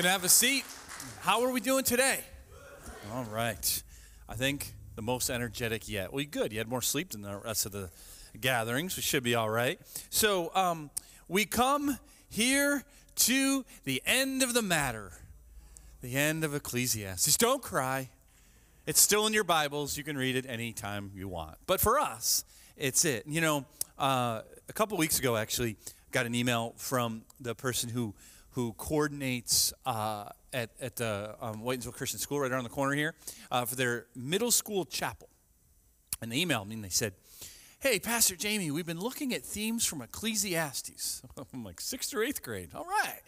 can have a seat. How are we doing today? All right. I think the most energetic yet. Well, good. You had more sleep than the rest of the gatherings. We should be all right. So um, we come here to the end of the matter, the end of Ecclesiastes. Don't cry. It's still in your Bibles. You can read it anytime you want. But for us, it's it. You know, uh, a couple weeks ago, actually, got an email from the person who who coordinates uh, at, at the um, Whitinsville Christian School right around the corner here uh, for their middle school chapel. And they emailed me and they said, Hey, Pastor Jamie, we've been looking at themes from Ecclesiastes. I'm like sixth or eighth grade. All right.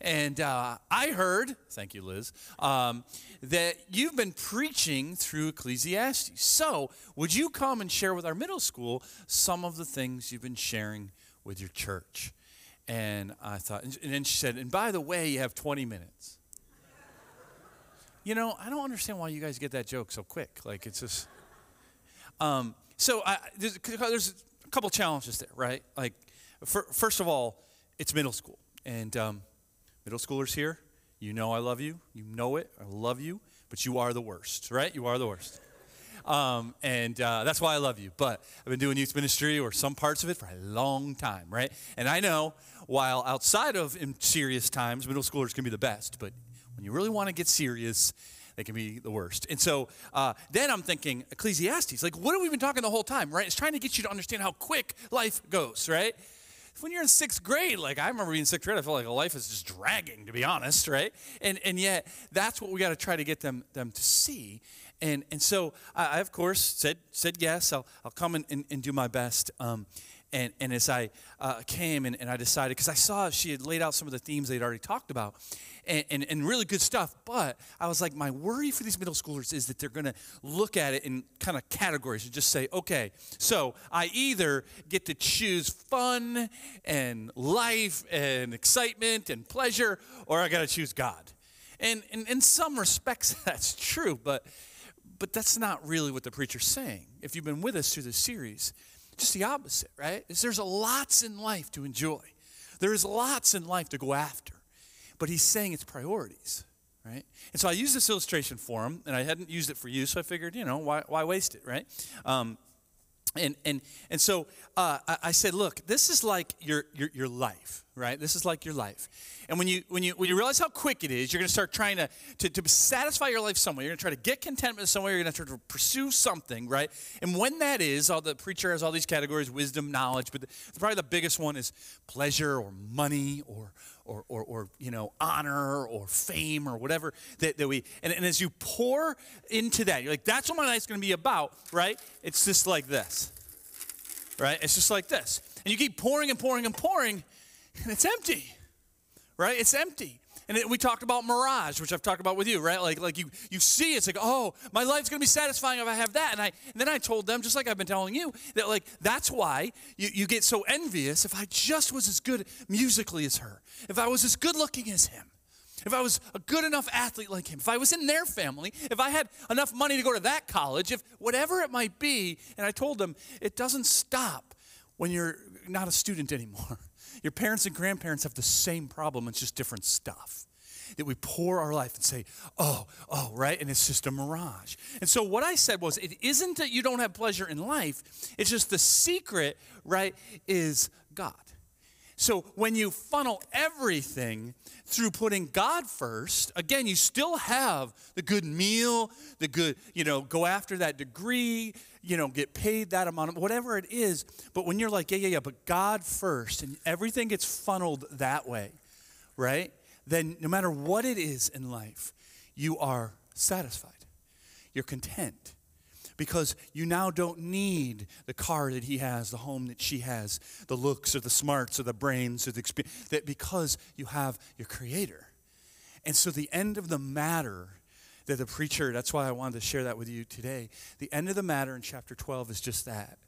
And uh, I heard, thank you, Liz, um, that you've been preaching through Ecclesiastes. So, would you come and share with our middle school some of the things you've been sharing with your church? And I thought, and then she said, and by the way, you have 20 minutes. You know, I don't understand why you guys get that joke so quick. Like, it's just. Um, so I, there's, there's, a couple challenges there, right? Like, for, first of all, it's middle school. And um, middle schoolers here, you know I love you. You know it. I love you. But you are the worst, right? You are the worst. Um, and uh, that's why I love you. But I've been doing youth ministry or some parts of it for a long time, right? And I know while outside of serious times, middle schoolers can be the best. But when you really want to get serious, they can be the worst. And so uh, then I'm thinking, Ecclesiastes, like, what have we been talking the whole time, right? It's trying to get you to understand how quick life goes, right? When you're in sixth grade, like I remember being in sixth grade, I felt like life is just dragging, to be honest, right? And and yet that's what we got to try to get them them to see. And and so I, of course said said yes. I'll I'll come and, and, and do my best. Um, and, and as I uh, came and, and I decided, because I saw she had laid out some of the themes they'd already talked about, and, and, and really good stuff. But I was like, my worry for these middle schoolers is that they're going to look at it in kind of categories and just say, okay, so I either get to choose fun and life and excitement and pleasure, or I got to choose God. And, and in some respects, that's true, but, but that's not really what the preacher's saying. If you've been with us through this series, just the opposite, right? Is there's lots in life to enjoy. There's lots in life to go after. But he's saying it's priorities, right? And so I used this illustration for him, and I hadn't used it for you, so I figured, you know, why, why waste it, right? Um, and and and so uh, I said, look, this is like your, your your life, right? This is like your life. And when you when you when you realize how quick it is, you're going to start trying to, to to satisfy your life somewhere. You're going to try to get contentment somewhere. You're going to try to pursue something, right? And when that is, all the preacher has all these categories: wisdom, knowledge. But the, probably the biggest one is pleasure or money or or, or, or, you know honor or fame or whatever that, that we and, and as you pour into that you're like that's what my life's going to be about right? It's just like this right? It's just like this. And you keep pouring and pouring and pouring and it's empty right? It's empty and it, we talked about mirage, which I've talked about with you, right? Like, like you, you see, it's like, oh, my life's gonna be satisfying if I have that. And I, and then I told them, just like I've been telling you, that like that's why you, you get so envious. If I just was as good musically as her, if I was as good looking as him, if I was a good enough athlete like him, if I was in their family, if I had enough money to go to that college, if whatever it might be, and I told them, it doesn't stop when you're not a student anymore. Your parents and grandparents have the same problem, it's just different stuff. That we pour our life and say, oh, oh, right? And it's just a mirage. And so what I said was, it isn't that you don't have pleasure in life, it's just the secret, right, is God. So when you funnel everything through putting God first, again, you still have the good meal, the good, you know, go after that degree, you know, get paid that amount of whatever it is. But when you're like, yeah, yeah, yeah, but God first, and everything gets funneled that way, right? Then no matter what it is in life, you are satisfied. You're content because you now don't need the car that he has, the home that she has, the looks or the smarts or the brains or the experience, that because you have your creator. And so the end of the matter that the preacher, that's why I wanted to share that with you today. The end of the matter in chapter 12 is just that,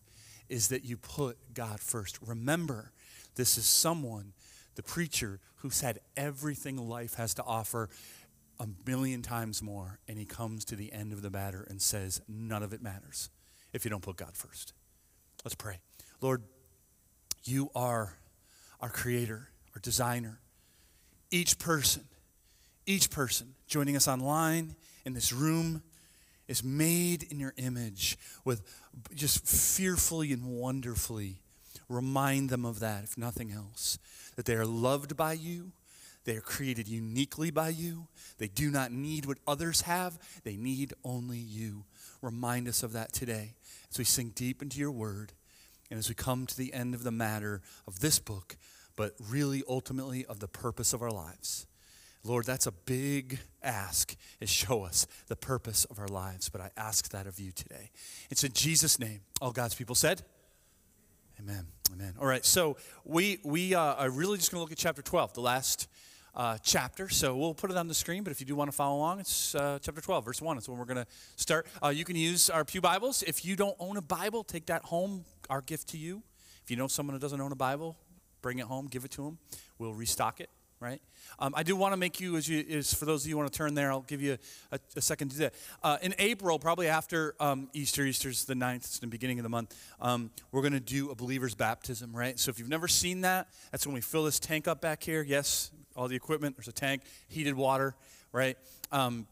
is that you put God first. Remember, this is someone, the preacher, who's had everything life has to offer a million times more, and he comes to the end of the matter and says, None of it matters if you don't put God first. Let's pray. Lord, you are our creator, our designer. Each person each person joining us online in this room is made in your image with just fearfully and wonderfully remind them of that if nothing else that they are loved by you they are created uniquely by you they do not need what others have they need only you remind us of that today as we sink deep into your word and as we come to the end of the matter of this book but really ultimately of the purpose of our lives Lord, that's a big ask, is show us the purpose of our lives. But I ask that of you today. It's in Jesus' name. All God's people said, Amen. Amen. All right, so we, we uh, are really just going to look at chapter 12, the last uh, chapter. So we'll put it on the screen, but if you do want to follow along, it's uh, chapter 12, verse 1. It's when we're going to start. Uh, you can use our Pew Bibles. If you don't own a Bible, take that home, our gift to you. If you know someone who doesn't own a Bible, bring it home, give it to them. We'll restock it right? Um, I do want to make you, as you, is for those of you who want to turn there, I'll give you a, a second to do that. Uh, in April, probably after um, Easter, Easter's the 9th, it's the beginning of the month, um, we're going to do a believer's baptism, right? So if you've never seen that, that's when we fill this tank up back here. Yes, all the equipment, there's a tank, heated water, right? Um,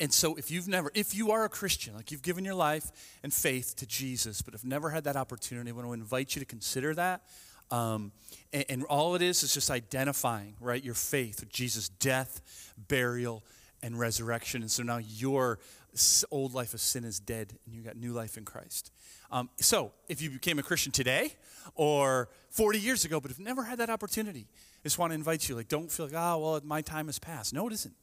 and so if you've never, if you are a Christian, like you've given your life and faith to Jesus, but have never had that opportunity, I want to invite you to consider that. Um, and, and, all it is is just identifying, right, your faith with Jesus' death, burial, and resurrection. And so now your old life of sin is dead and you got new life in Christ. Um, so if you became a Christian today or 40 years ago, but have never had that opportunity, just want to invite you, like, don't feel like, oh, well, my time has passed. No, it isn't.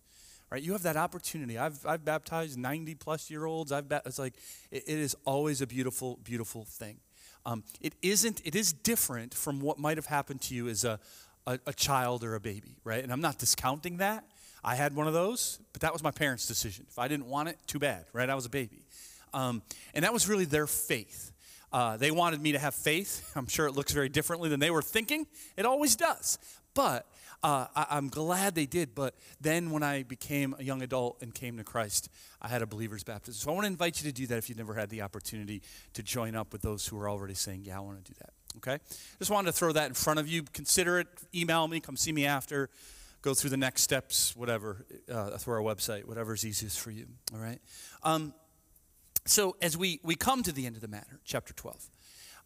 Right? You have that opportunity. I've, I've baptized 90 plus year olds. I've ba- it's like, it, it is always a beautiful, beautiful thing. Um, it isn't, it is different from what might have happened to you as a, a, a child or a baby, right? And I'm not discounting that. I had one of those, but that was my parents' decision. If I didn't want it, too bad, right? I was a baby. Um, and that was really their faith. Uh, they wanted me to have faith. I'm sure it looks very differently than they were thinking. It always does. But uh, I, am glad they did. But then when I became a young adult and came to Christ, I had a believer's baptism. So I want to invite you to do that if you've never had the opportunity to join up with those who are already saying, Yeah, I want to do that. Okay? Just wanted to throw that in front of you. Consider it. Email me. Come see me after. Go through the next steps, whatever, uh, through our website, whatever's easiest for you. All right? Um, so as we, we come to the end of the matter, chapter 12,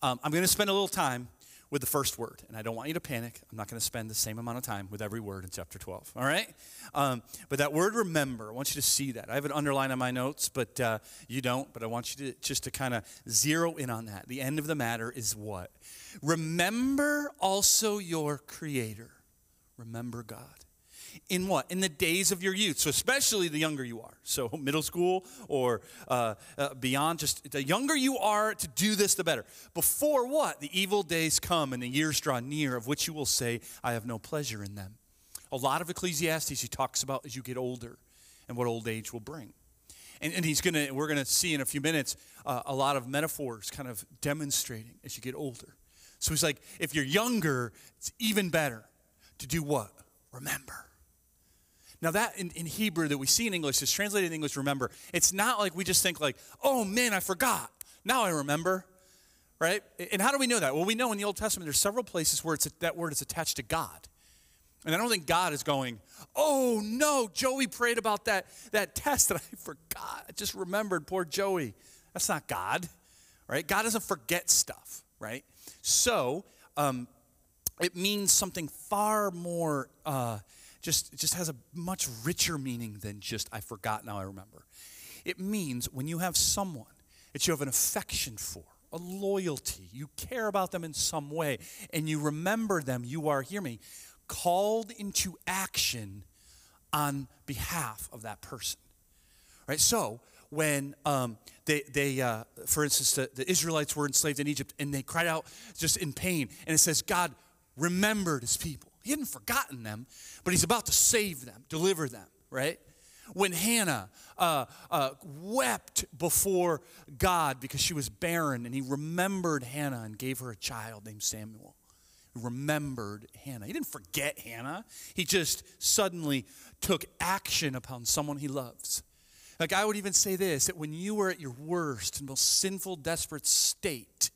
um, I'm going to spend a little time with the first word. And I don't want you to panic. I'm not going to spend the same amount of time with every word in chapter 12, all right? Um, but that word remember, I want you to see that. I have it underlined on my notes, but uh, you don't. But I want you to just to kind of zero in on that. The end of the matter is what? Remember also your Creator. Remember God in what? In the days of your youth. So, especially the younger you are. So, middle school or uh, uh, beyond, just the younger you are to do this, the better. Before what? The evil days come and the years draw near, of which you will say, I have no pleasure in them. A lot of Ecclesiastes he talks about as you get older and what old age will bring. And, and he's gonna, we're gonna see in a few minutes uh, a lot of metaphors kind of demonstrating as you get older. So he's like, if you're younger, it's even better to do what? Remember. Now, that in, in Hebrew that we see in English is translated in English, remember. It's not like we just think, like, oh man, I forgot. Now I remember, right? And how do we know that? Well, we know in the Old Testament there's several places where it's, that word is attached to God. And I don't think God is going, oh no, Joey prayed about that, that test that I forgot. I just remembered, poor Joey. That's not God, right? God doesn't forget stuff, right? So um, it means something far more. Uh, just, just has a much richer meaning than just, I forgot, now I remember. It means when you have someone that you have an affection for, a loyalty, you care about them in some way, and you remember them, you are, hear me, called into action on behalf of that person. Right? So, when um, they, they uh, for instance, the, the Israelites were enslaved in Egypt and they cried out just in pain, and it says, God remembered his people. He hadn't forgotten them, but he's about to save them, deliver them, right? When Hannah uh, uh, wept before God because she was barren, and he remembered Hannah and gave her a child named Samuel. He remembered Hannah. He didn't forget Hannah, he just suddenly took action upon someone he loves. Like I would even say this that when you were at your worst and most sinful, desperate state,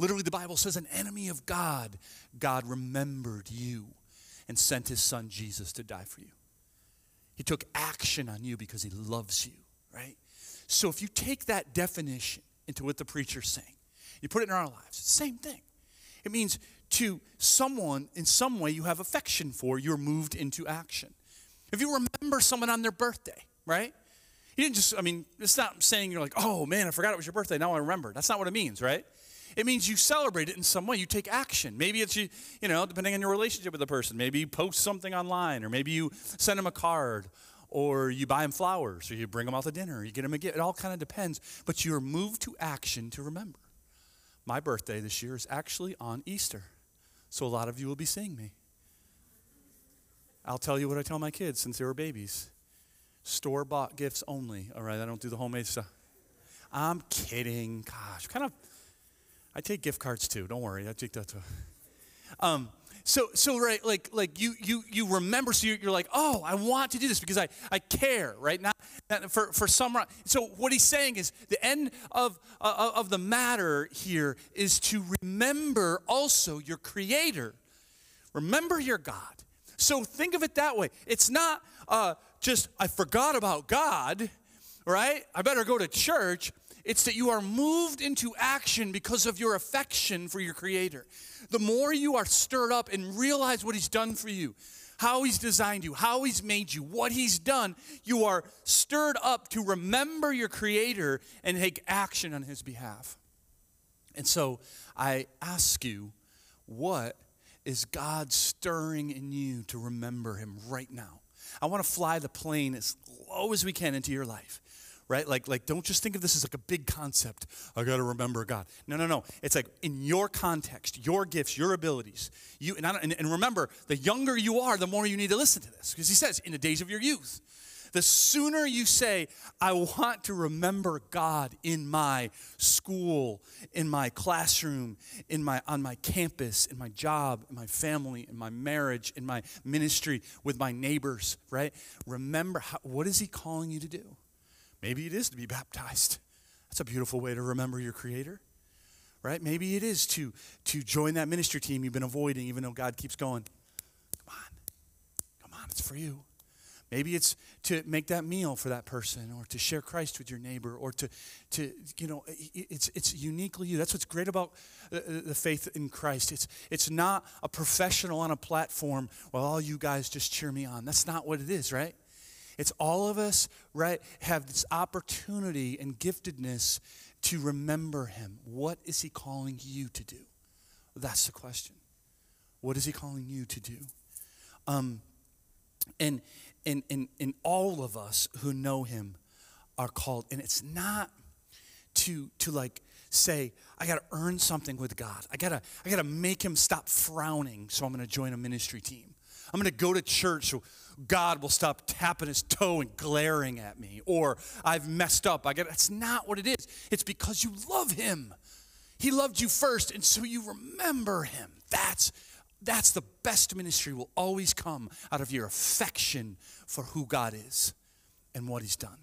Literally, the Bible says, an enemy of God, God remembered you and sent his son Jesus to die for you. He took action on you because he loves you, right? So if you take that definition into what the preacher's saying, you put it in our lives, same thing. It means to someone in some way you have affection for, you're moved into action. If you remember someone on their birthday, right? You didn't just, I mean, it's not saying you're like, oh man, I forgot it was your birthday. Now I remember. That's not what it means, right? It means you celebrate it in some way. You take action. Maybe it's you, you know, depending on your relationship with the person. Maybe you post something online, or maybe you send them a card, or you buy them flowers, or you bring them out to dinner, or you get them a gift. It all kind of depends. But you're moved to action to remember. My birthday this year is actually on Easter. So a lot of you will be seeing me. I'll tell you what I tell my kids since they were babies store bought gifts only. All right, I don't do the homemade stuff. I'm kidding. Gosh, kind of. I take gift cards too. Don't worry, I take that too. Um, so so right, like like you you you remember. So you're, you're, like, oh, I want to do this because I I care, right? Not, not for for some. So what he's saying is the end of uh, of the matter here is to remember also your Creator. Remember your God. So think of it that way. It's not uh, just I forgot about God, right? I better go to church. It's that you are moved into action because of your affection for your Creator. The more you are stirred up and realize what He's done for you, how He's designed you, how He's made you, what He's done, you are stirred up to remember your Creator and take action on His behalf. And so I ask you, what is God stirring in you to remember Him right now? I want to fly the plane as low as we can into your life right? Like, like don't just think of this as like a big concept. I got to remember God. No, no, no. It's like in your context, your gifts, your abilities. You and, and, and remember, the younger you are, the more you need to listen to this, because He says, in the days of your youth. The sooner you say, I want to remember God in my school, in my classroom, in my, on my campus, in my job, in my family, in my marriage, in my ministry, with my neighbors, right? Remember, how, what is He calling you to do? Maybe it is to be baptized. That's a beautiful way to remember your Creator, right? Maybe it is to, to join that ministry team you've been avoiding, even though God keeps going, come on, come on, it's for you. Maybe it's to make that meal for that person or to share Christ with your neighbor or to, to you know, it's, it's uniquely you. That's what's great about uh, uh, the faith in Christ. It's, it's not a professional on a platform, well, all you guys just cheer me on. That's not what it is, right? It's all of us, right, have this opportunity and giftedness to remember Him. What is He calling you to do? That's the question. What is He calling you to do? Um, and, and, and, and all of us who know Him are called, and it's not to, to like, say, I got to earn something with God. I got to I got to make him stop frowning, so I'm going to join a ministry team. I'm going to go to church so God will stop tapping his toe and glaring at me, or I've messed up. I get that's not what it is. It's because you love him. He loved you first, and so you remember him. That's that's the best ministry will always come out of your affection for who God is and what he's done.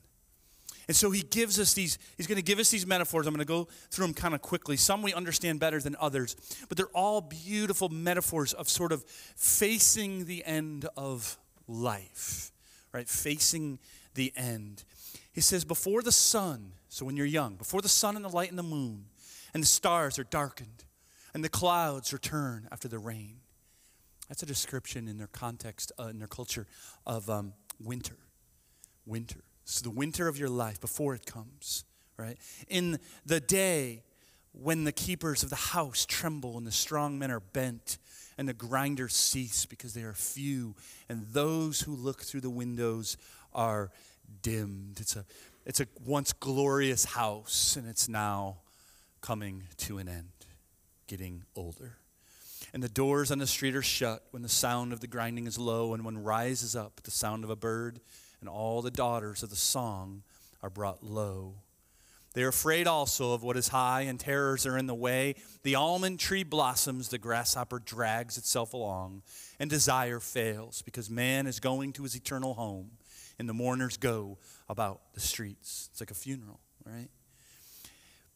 And so he gives us these, he's going to give us these metaphors. I'm going to go through them kind of quickly. Some we understand better than others, but they're all beautiful metaphors of sort of facing the end of life, right? Facing the end. He says, before the sun, so when you're young, before the sun and the light and the moon and the stars are darkened and the clouds return after the rain. That's a description in their context, uh, in their culture of um, winter. Winter. So the winter of your life before it comes, right? In the day when the keepers of the house tremble and the strong men are bent and the grinders cease because they are few and those who look through the windows are dimmed. It's a, it's a once glorious house and it's now coming to an end, getting older. And the doors on the street are shut when the sound of the grinding is low and when rises up at the sound of a bird and all the daughters of the song are brought low. They are afraid also of what is high, and terrors are in the way. The almond tree blossoms, the grasshopper drags itself along, and desire fails, because man is going to his eternal home, and the mourners go about the streets. It's like a funeral, right?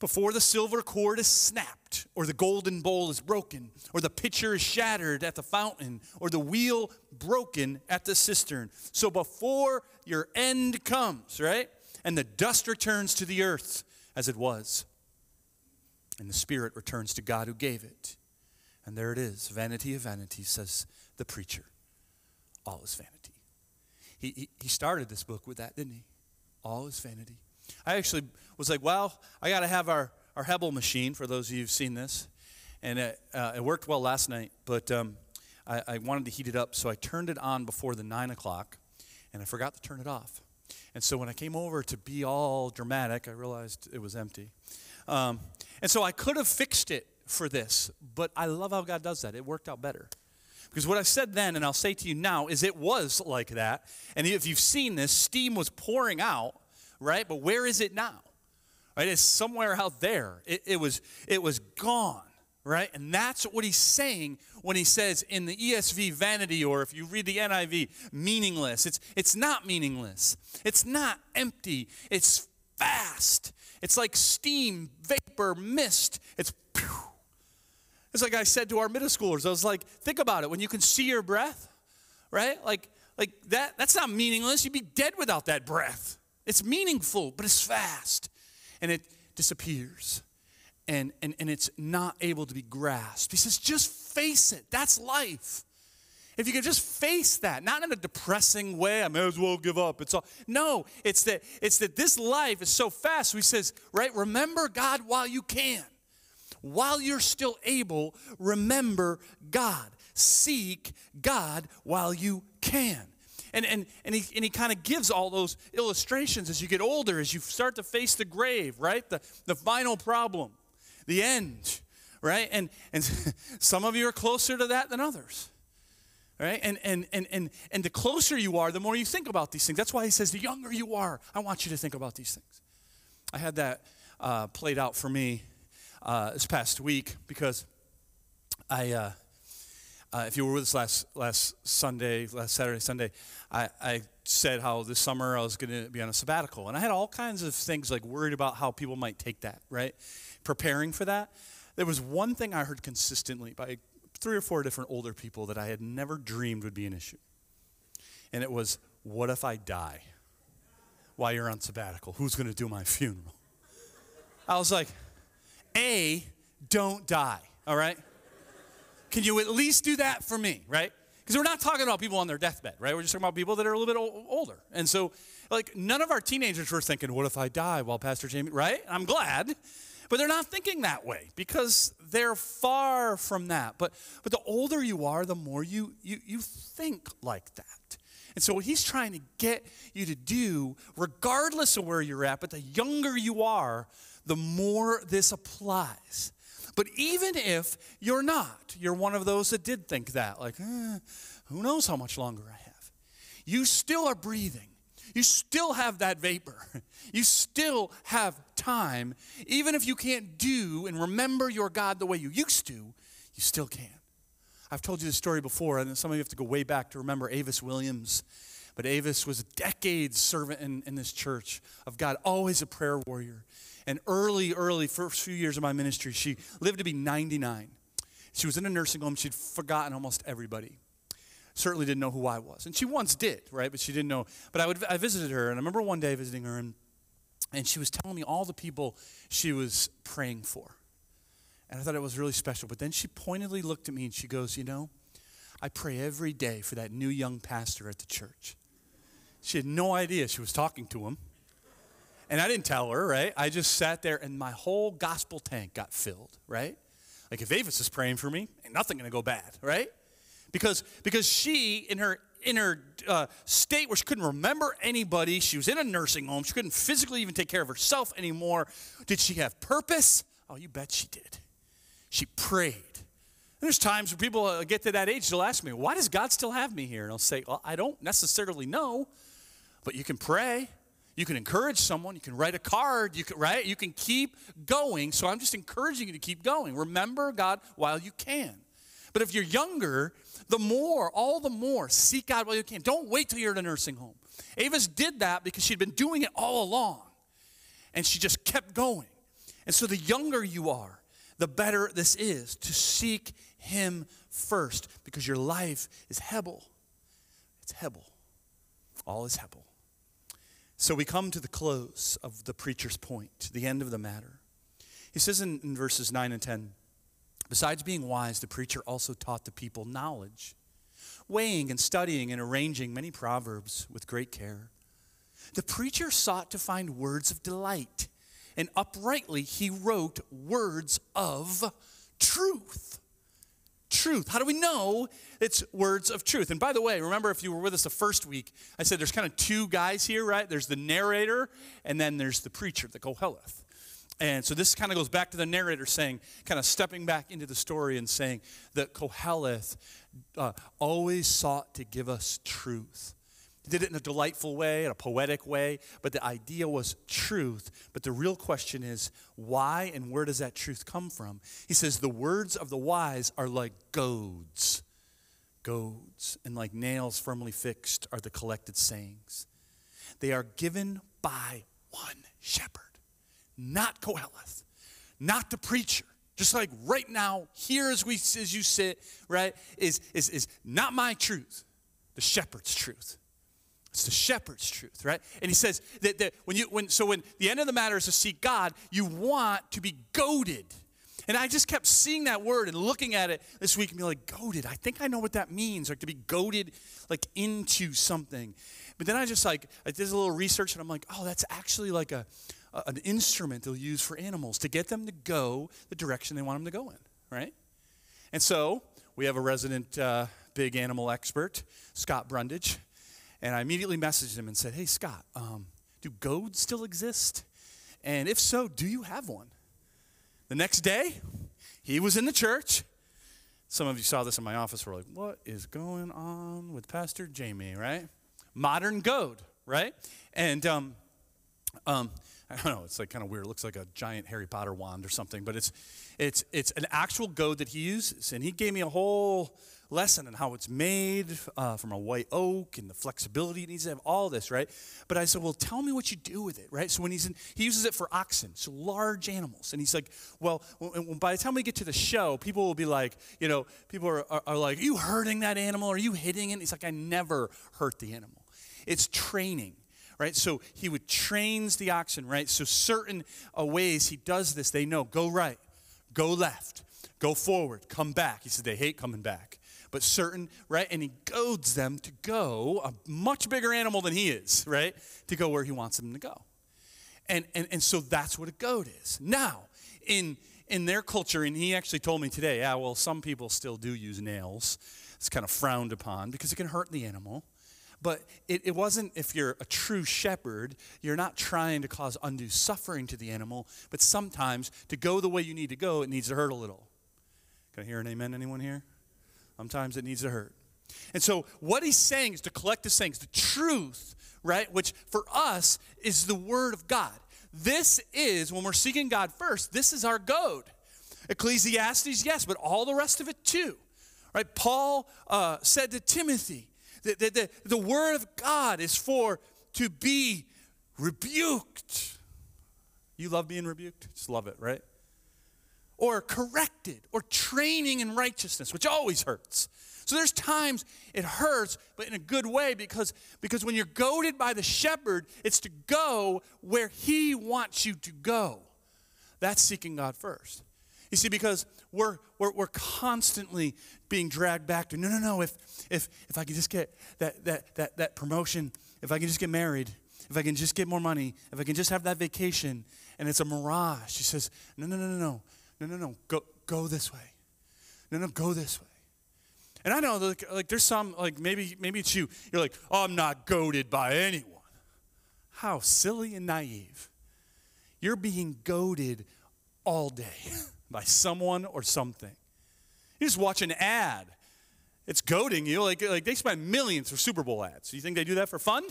Before the silver cord is snapped, or the golden bowl is broken, or the pitcher is shattered at the fountain, or the wheel broken at the cistern. So before your end comes, right? And the dust returns to the earth as it was, and the spirit returns to God who gave it. And there it is vanity of vanity, says the preacher. All is vanity. He, he, he started this book with that, didn't he? All is vanity. I actually was like, well, I got to have our, our Hebel machine, for those of you who've seen this. And it, uh, it worked well last night, but um, I, I wanted to heat it up, so I turned it on before the 9 o'clock, and I forgot to turn it off. And so when I came over to be all dramatic, I realized it was empty. Um, and so I could have fixed it for this, but I love how God does that. It worked out better. Because what I said then, and I'll say to you now, is it was like that. And if you've seen this, steam was pouring out, right? But where is it now? Right? It's somewhere out there. It, it was, it was gone, right? And that's what he's saying when he says in the ESV vanity, or if you read the NIV, meaningless. It's, it's not meaningless. It's not empty. It's fast. It's like steam, vapor, mist. It's pew. It's like I said to our middle schoolers. I was like, think about it. When you can see your breath, right? Like, like that, that's not meaningless. You'd be dead without that breath. It's meaningful, but it's fast. And it disappears. And, and, and it's not able to be grasped. He says, just face it. That's life. If you could just face that, not in a depressing way, I may as well give up. It's all no, it's that it's that this life is so fast. So he says, right, remember God while you can. While you're still able, remember God. Seek God while you can. And, and, and he, and he kind of gives all those illustrations as you get older, as you start to face the grave, right? The, the final problem, the end, right? And, and some of you are closer to that than others. Right? And, and, and, and, and the closer you are, the more you think about these things. That's why he says, the younger you are, I want you to think about these things. I had that uh, played out for me uh, this past week because I, uh, uh, if you were with us last, last Sunday, last Saturday, Sunday, I, I said how this summer I was going to be on a sabbatical. And I had all kinds of things like worried about how people might take that, right? Preparing for that. There was one thing I heard consistently by three or four different older people that I had never dreamed would be an issue. And it was, what if I die while you're on sabbatical? Who's going to do my funeral? I was like, A, don't die, all right? Can you at least do that for me, right? Because we're not talking about people on their deathbed, right? We're just talking about people that are a little bit older. And so, like, none of our teenagers were thinking, what if I die while Pastor Jamie, right? I'm glad. But they're not thinking that way because they're far from that. But, but the older you are, the more you, you, you think like that. And so, what he's trying to get you to do, regardless of where you're at, but the younger you are, the more this applies. But even if you're not, you're one of those that did think that, like, eh, who knows how much longer I have, you still are breathing. You still have that vapor. You still have time. Even if you can't do and remember your God the way you used to, you still can. I've told you this story before, and some of you have to go way back to remember Avis Williams. But Avis was a decades servant in, in this church of God, always a prayer warrior. And early, early, first few years of my ministry, she lived to be 99. She was in a nursing home. She'd forgotten almost everybody certainly didn't know who I was. And she once did, right? But she didn't know. But I, would, I visited her, and I remember one day visiting her, and, and she was telling me all the people she was praying for. And I thought it was really special. But then she pointedly looked at me and she goes, You know, I pray every day for that new young pastor at the church. She had no idea she was talking to him. And I didn't tell her, right? I just sat there and my whole gospel tank got filled, right? Like if Avis is praying for me, ain't nothing gonna go bad, right? because, because she, in her, in her uh, state where she couldn't remember anybody, she was in a nursing home, she couldn't physically even take care of herself anymore. Did she have purpose? Oh, you bet she did. She prayed. And there's times when people uh, get to that age, they'll ask me, Why does God still have me here? And I'll say, Well, I don't necessarily know, but you can pray. You can encourage someone. You can write a card. You can, right? You can keep going. So I'm just encouraging you to keep going. Remember God while you can. But if you're younger, the more, all the more, seek God while you can. Don't wait till you're in a nursing home. Avis did that because she'd been doing it all along. And she just kept going. And so the younger you are, the better this is to seek him first because your life is Hebel. It's Hebel. All is Hebel. So we come to the close of the preacher's point, the end of the matter. He says in, in verses 9 and 10 Besides being wise, the preacher also taught the people knowledge, weighing and studying and arranging many proverbs with great care. The preacher sought to find words of delight, and uprightly he wrote words of truth truth. How do we know it's words of truth? And by the way, remember if you were with us the first week, I said there's kind of two guys here, right? There's the narrator, and then there's the preacher, the Koheleth. And so this kind of goes back to the narrator saying, kind of stepping back into the story and saying that Koheleth uh, always sought to give us truth. He did it in a delightful way, in a poetic way, but the idea was truth. But the real question is why and where does that truth come from? He says, The words of the wise are like goads. Goads. And like nails firmly fixed are the collected sayings. They are given by one shepherd, not Koheleth, not the preacher. Just like right now, here as we as you sit, right, is, is, is not my truth, the shepherd's truth. It's the shepherd's truth, right? And he says that, that when you when so when the end of the matter is to seek God, you want to be goaded. And I just kept seeing that word and looking at it this week and be like, goaded. I think I know what that means, like to be goaded like into something. But then I just like I did a little research and I'm like, oh, that's actually like a, a an instrument they'll use for animals to get them to go the direction they want them to go in, right? And so we have a resident uh, big animal expert, Scott Brundage and I immediately messaged him and said, Hey, Scott, um, do goads still exist? And if so, do you have one? The next day, he was in the church. Some of you saw this in my office. We're like, what is going on with Pastor Jamie, right? Modern goad, right? And um, um, I don't know, it's like kind of weird. It looks like a giant Harry Potter wand or something, but it's, it's, it's an actual goad that he uses. And he gave me a whole lesson on how it's made uh, from a white oak and the flexibility it needs to have, all this, right? But I said, well, tell me what you do with it, right? So when he's in, he uses it for oxen, so large animals. And he's like, well, by the time we get to the show, people will be like, you know, people are, are, are like, are you hurting that animal? Are you hitting it? He's like, I never hurt the animal. It's training right? So he would trains the oxen, right? So certain uh, ways he does this, they know go right, go left, go forward, come back. He said they hate coming back but certain, right? And he goads them to go, a much bigger animal than he is, right? To go where he wants them to go. And, and, and so that's what a goad is. Now, in, in their culture, and he actually told me today, yeah, well, some people still do use nails. It's kind of frowned upon because it can hurt the animal. But it, it wasn't, if you're a true shepherd, you're not trying to cause undue suffering to the animal, but sometimes to go the way you need to go, it needs to hurt a little. Can I hear an amen, anyone here? Sometimes it needs to hurt. And so, what he's saying is to collect his things, the truth, right, which for us is the word of God. This is, when we're seeking God first, this is our goad. Ecclesiastes, yes, but all the rest of it too. Right? Paul uh, said to Timothy that the, the, the word of God is for to be rebuked. You love being rebuked? Just love it, right? Or corrected or training in righteousness, which always hurts. So there's times it hurts, but in a good way because, because when you're goaded by the shepherd, it's to go where he wants you to go. That's seeking God first. You see, because we're, we're, we're constantly being dragged back to no, no, no, if, if, if I can just get that, that, that, that promotion, if I can just get married, if I can just get more money, if I can just have that vacation, and it's a mirage. He says, no, no, no, no, no. No, no, no. Go, go this way. No, no, go this way. And I know, like, like there's some, like maybe, maybe it's you. You're like, oh, I'm not goaded by anyone. How silly and naive. You're being goaded all day by someone or something. You just watch an ad. It's goading you. Like, like they spend millions for Super Bowl ads. Do you think they do that for fun?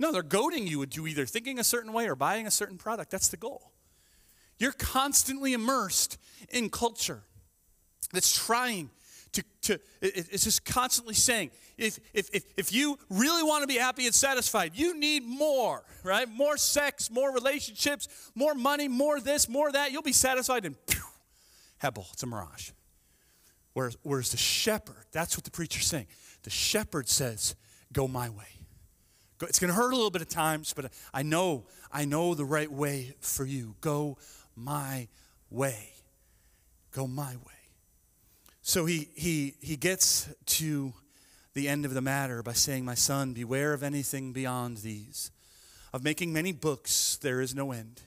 No, they're goading you into either thinking a certain way or buying a certain product. That's the goal. You're constantly immersed in culture that's trying to, to it's just constantly saying, if, if, if, if you really want to be happy and satisfied, you need more, right? More sex, more relationships, more money, more this, more that. You'll be satisfied and pew, Hebel, it's a mirage. Whereas, whereas the shepherd, that's what the preacher's saying. The shepherd says, go my way. It's going to hurt a little bit at times, but I know, I know the right way for you. Go my way. Go my way. So he, he, he gets to the end of the matter by saying, My son, beware of anything beyond these. Of making many books, there is no end.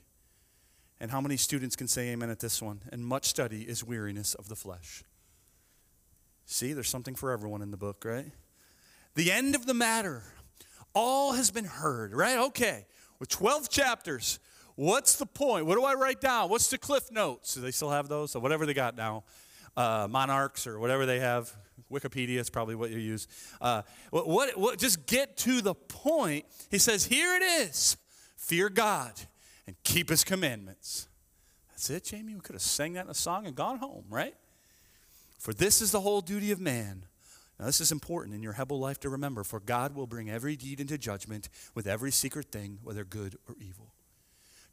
And how many students can say amen at this one? And much study is weariness of the flesh. See, there's something for everyone in the book, right? The end of the matter. All has been heard, right? Okay, with 12 chapters, what's the point? What do I write down? What's the cliff notes? Do they still have those? Or whatever they got now. Uh, monarchs or whatever they have. Wikipedia is probably what you use. Uh, what, what, what, just get to the point. He says, Here it is fear God and keep his commandments. That's it, Jamie. We could have sang that in a song and gone home, right? For this is the whole duty of man. Now, this is important in your Hebel life to remember, for God will bring every deed into judgment with every secret thing, whether good or evil.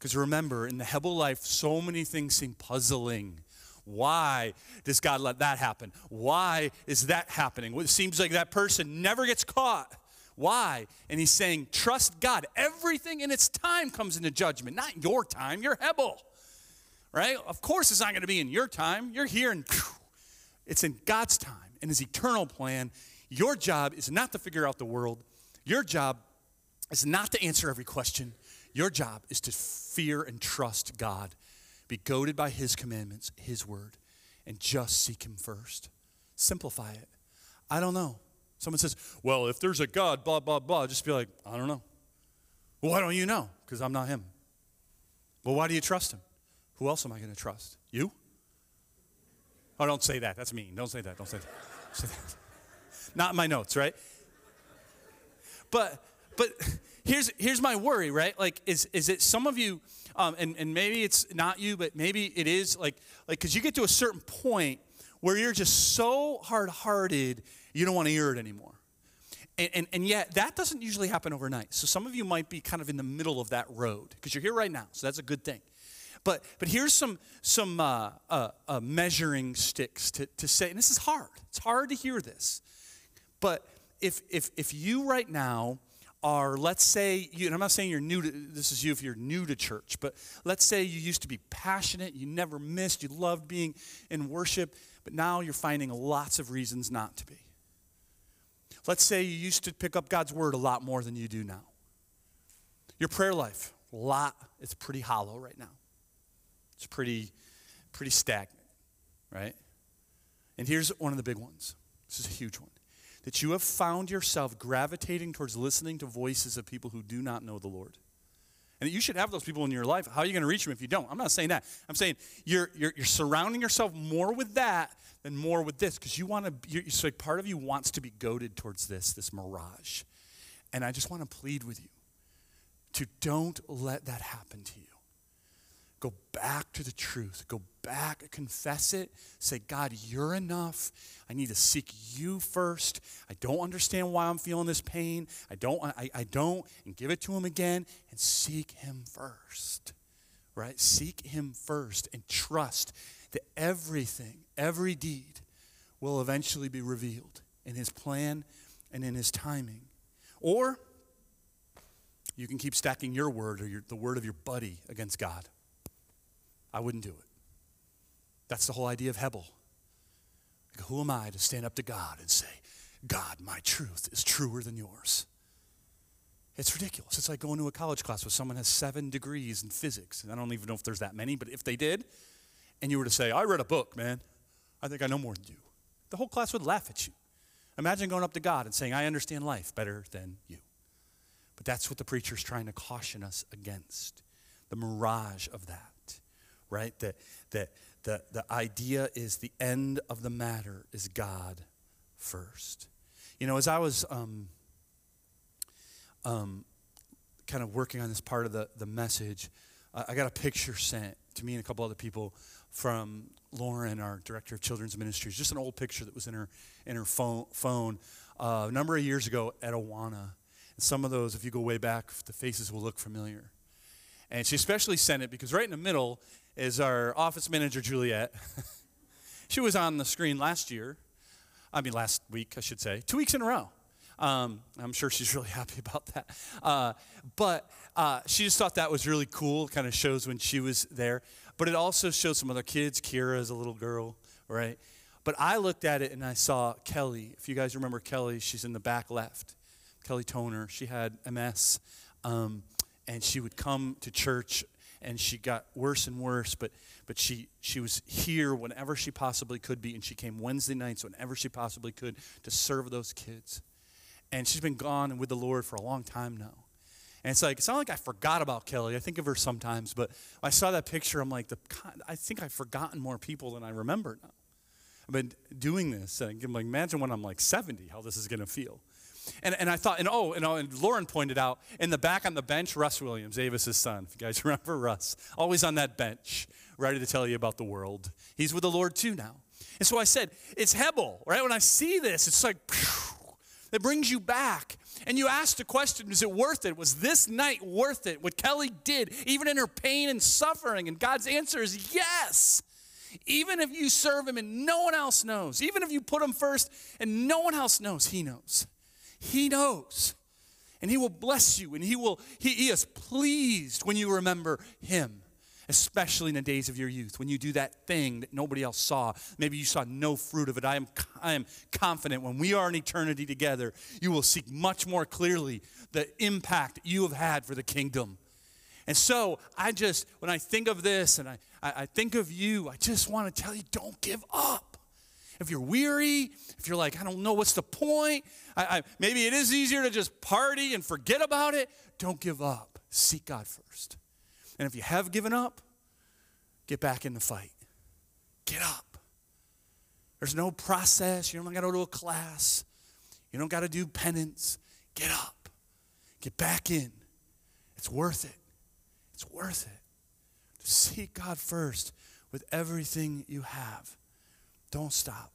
Because remember, in the Hebel life, so many things seem puzzling. Why does God let that happen? Why is that happening? It seems like that person never gets caught. Why? And he's saying, trust God. Everything in its time comes into judgment, not your time, your Hebel. Right? Of course, it's not going to be in your time. You're here and it's in God's time and His eternal plan. Your job is not to figure out the world. Your job is not to answer every question. Your job is to fear and trust God, be goaded by His commandments, His word, and just seek Him first. Simplify it. I don't know. Someone says, Well, if there's a God, blah, blah, blah, just be like, I don't know. Why don't you know? Because I'm not Him. Well, why do you trust Him? Who else am I going to trust? You? Oh, don't say that. That's mean. Don't say that. Don't say that. Say that. Not in my notes, right? But but here's here's my worry, right? Like, is is it some of you, um, and and maybe it's not you, but maybe it is like like because you get to a certain point where you're just so hard-hearted, you don't want to hear it anymore. And, and, and, yet, that doesn't usually happen overnight. So, some of you might be kind of in the middle of that road because you're here right now. So, that's a good thing. But, but here's some, some uh, uh, uh, measuring sticks to, to say, and this is hard. It's hard to hear this. But if, if, if you right now are, let's say, you, and I'm not saying you're new to, this is you if you're new to church, but let's say you used to be passionate, you never missed, you loved being in worship, but now you're finding lots of reasons not to be. Let's say you used to pick up God's word a lot more than you do now. Your prayer life, a lot, it's pretty hollow right now. It's pretty, pretty stagnant, right? And here's one of the big ones. This is a huge one. That you have found yourself gravitating towards listening to voices of people who do not know the Lord. And you should have those people in your life. How are you going to reach them if you don't? I'm not saying that. I'm saying you're, you're, you're surrounding yourself more with that than more with this because you want to, you're, so part of you wants to be goaded towards this, this mirage. And I just want to plead with you to don't let that happen to you. Go back to the truth. Go back, confess it. Say, God, you're enough. I need to seek you first. I don't understand why I'm feeling this pain. I don't, I, I don't, and give it to him again and seek him first. Right? Seek him first and trust that everything, every deed will eventually be revealed in his plan and in his timing. Or you can keep stacking your word or your, the word of your buddy against God. I wouldn't do it. That's the whole idea of Hebel. Like, who am I to stand up to God and say, God, my truth is truer than yours? It's ridiculous. It's like going to a college class where someone has seven degrees in physics. And I don't even know if there's that many, but if they did, and you were to say, I read a book, man, I think I know more than you, the whole class would laugh at you. Imagine going up to God and saying, I understand life better than you. But that's what the preacher's trying to caution us against the mirage of that right? That, that the, the idea is the end of the matter is God first. You know, as I was um, um, kind of working on this part of the, the message, I got a picture sent to me and a couple other people from Lauren, our director of children's ministries, just an old picture that was in her in her phone, phone uh, a number of years ago at Awana. And some of those, if you go way back, the faces will look familiar. And she especially sent it because right in the middle is our office manager, Juliet. she was on the screen last year. I mean, last week, I should say, two weeks in a row. Um, I'm sure she's really happy about that. Uh, but uh, she just thought that was really cool. Kind of shows when she was there. But it also shows some other kids. Kira is a little girl, right? But I looked at it and I saw Kelly. If you guys remember Kelly, she's in the back left. Kelly Toner. She had MS. Um, and she would come to church and she got worse and worse but but she she was here whenever she possibly could be and she came wednesday nights whenever she possibly could to serve those kids and she's been gone and with the Lord for a long time now. And it's like, it's not like I forgot about Kelly. I think of her sometimes, but I saw that picture, I'm like, the, I think I've forgotten more people than I remember now. I've been doing this, and I'm like, imagine when I'm like 70, how this is going to feel. And, and I thought, and oh, and, oh, and Lauren pointed out in the back on the bench, Russ Williams, Avis's son. If you guys remember Russ, always on that bench, ready to tell you about the world. He's with the Lord too now. And so I said, it's Hebel, right? When I see this, it's like, that brings you back. And you ask the question, is it worth it? Was this night worth it? What Kelly did, even in her pain and suffering? And God's answer is yes. Even if you serve him and no one else knows, even if you put him first and no one else knows, he knows. He knows. And he will bless you and he will he, he is pleased when you remember him especially in the days of your youth, when you do that thing that nobody else saw. Maybe you saw no fruit of it. I am, I am confident when we are in eternity together, you will see much more clearly the impact you have had for the kingdom. And so I just, when I think of this and I, I, I think of you, I just want to tell you don't give up. If you're weary, if you're like, I don't know what's the point, I, I, maybe it is easier to just party and forget about it, don't give up. Seek God first. And if you have given up, get back in the fight. Get up. There's no process. You don't got to go to a class. You don't got to do penance. Get up. Get back in. It's worth it. It's worth it. To seek God first with everything you have. Don't stop.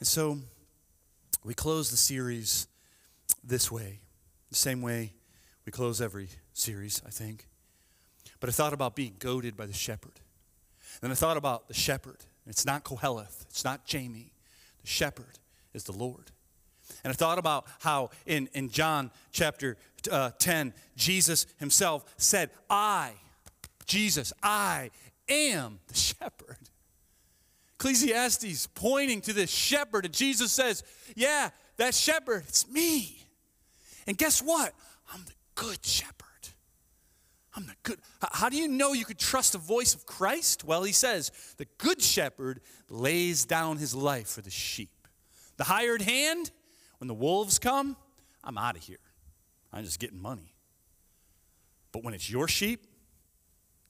And so we close the series this way, the same way we close every series, I think. But I thought about being goaded by the shepherd. Then I thought about the shepherd. It's not Koheleth, it's not Jamie. The shepherd is the Lord. And I thought about how in, in John chapter uh, 10, Jesus himself said, I, Jesus, I am the shepherd. Ecclesiastes pointing to this shepherd, and Jesus says, Yeah, that shepherd, it's me. And guess what? I'm the good shepherd. I'm the good. How do you know you could trust the voice of Christ? Well, he says, the good shepherd lays down his life for the sheep. The hired hand, when the wolves come, I'm out of here. I'm just getting money. But when it's your sheep,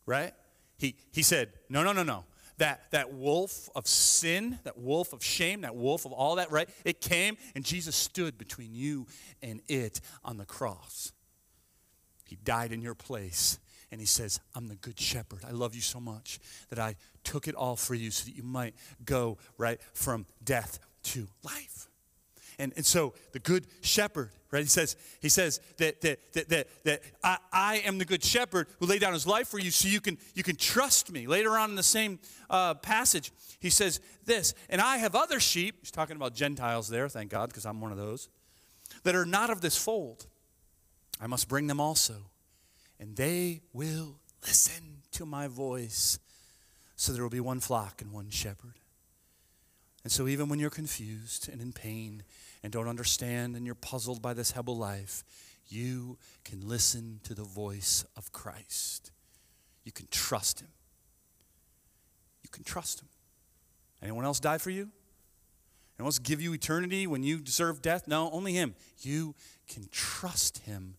right? He, he said, no, no, no, no. That, that wolf of sin, that wolf of shame, that wolf of all that, right? It came and Jesus stood between you and it on the cross. He died in your place. And he says, I'm the good shepherd. I love you so much that I took it all for you so that you might go right from death to life. And, and so the good shepherd, right? He says, he says that, that, that, that, that I, I am the good shepherd who laid down his life for you so you can, you can trust me. Later on in the same uh, passage, he says this, and I have other sheep, he's talking about Gentiles there, thank God, because I'm one of those, that are not of this fold. I must bring them also, and they will listen to my voice. So there will be one flock and one shepherd. And so, even when you're confused and in pain and don't understand and you're puzzled by this Hebel life, you can listen to the voice of Christ. You can trust him. You can trust him. Anyone else die for you? Anyone else give you eternity when you deserve death? No, only him. You can trust him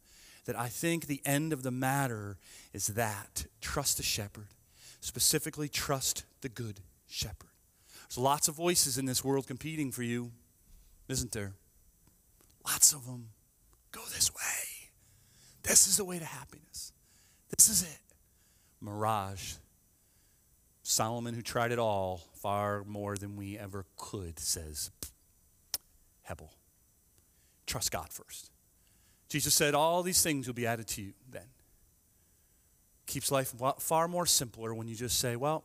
that I think the end of the matter is that trust the shepherd, specifically, trust the good shepherd. There's lots of voices in this world competing for you, isn't there? Lots of them. Go this way. This is the way to happiness. This is it. Mirage. Solomon, who tried it all far more than we ever could, says, Hebel, trust God first. Jesus said, All these things will be added to you then. Keeps life far more simpler when you just say, Well,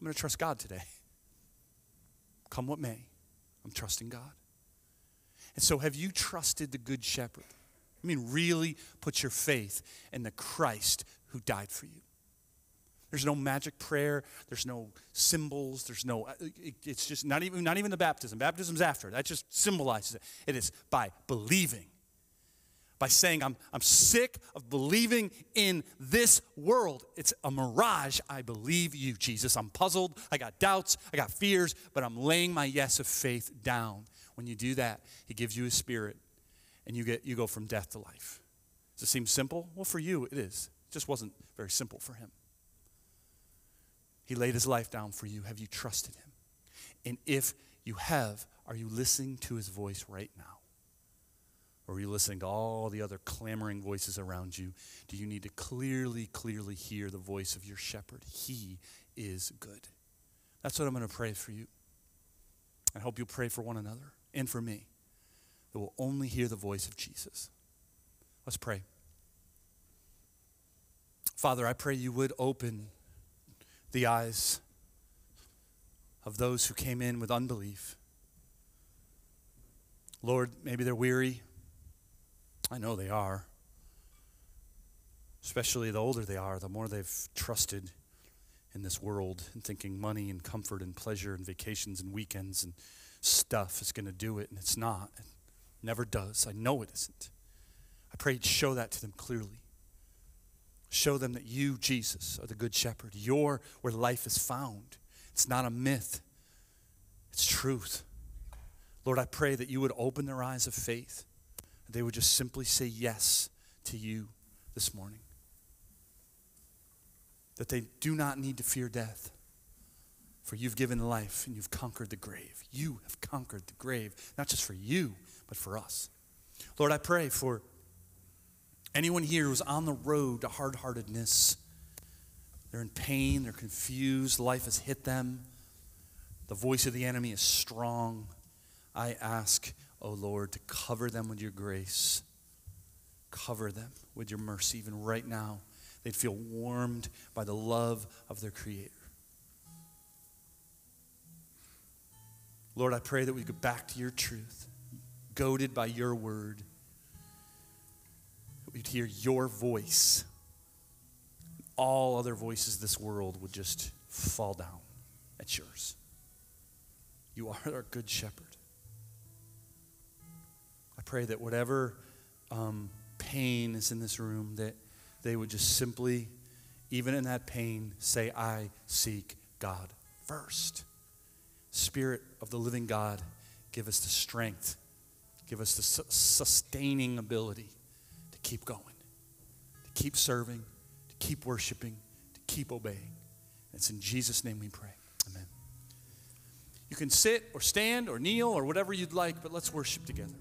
I'm going to trust God today. Come what may, I'm trusting God. And so, have you trusted the Good Shepherd? I mean, really put your faith in the Christ who died for you. There's no magic prayer. There's no symbols. There's no, uh, it's just not even, not even the baptism. Baptism's after. That just symbolizes it. It is by believing, by saying, I'm, I'm sick of believing in this world. It's a mirage. I believe you, Jesus. I'm puzzled. I got doubts. I got fears, but I'm laying my yes of faith down. When you do that, He gives you His spirit and you, get, you go from death to life. Does it seem simple? Well, for you, it is. It just wasn't very simple for Him. He laid his life down for you. Have you trusted him? And if you have, are you listening to his voice right now? Or are you listening to all the other clamoring voices around you? Do you need to clearly, clearly hear the voice of your shepherd? He is good. That's what I'm going to pray for you. I hope you'll pray for one another and for me that will only hear the voice of Jesus. Let's pray. Father, I pray you would open the eyes of those who came in with unbelief. Lord, maybe they're weary. I know they are. Especially the older they are, the more they've trusted in this world and thinking money and comfort and pleasure and vacations and weekends and stuff is going to do it, and it's not. It never does. I know it isn't. I pray you'd show that to them clearly. Show them that you, Jesus, are the good shepherd. You're where life is found. It's not a myth, it's truth. Lord, I pray that you would open their eyes of faith, they would just simply say yes to you this morning. That they do not need to fear death, for you've given life and you've conquered the grave. You have conquered the grave, not just for you, but for us. Lord, I pray for Anyone here who's on the road to hard heartedness, they're in pain, they're confused, life has hit them, the voice of the enemy is strong. I ask, O oh Lord, to cover them with your grace. Cover them with your mercy, even right now. They'd feel warmed by the love of their Creator. Lord, I pray that we go back to your truth, goaded by your word we'd hear your voice. All other voices this world would just fall down at yours. You are our good shepherd. I pray that whatever um, pain is in this room, that they would just simply, even in that pain, say, I seek God first. Spirit of the living God, give us the strength, give us the su- sustaining ability to keep going, to keep serving, to keep worshiping, to keep obeying. It's in Jesus' name we pray. Amen. You can sit or stand or kneel or whatever you'd like, but let's worship together.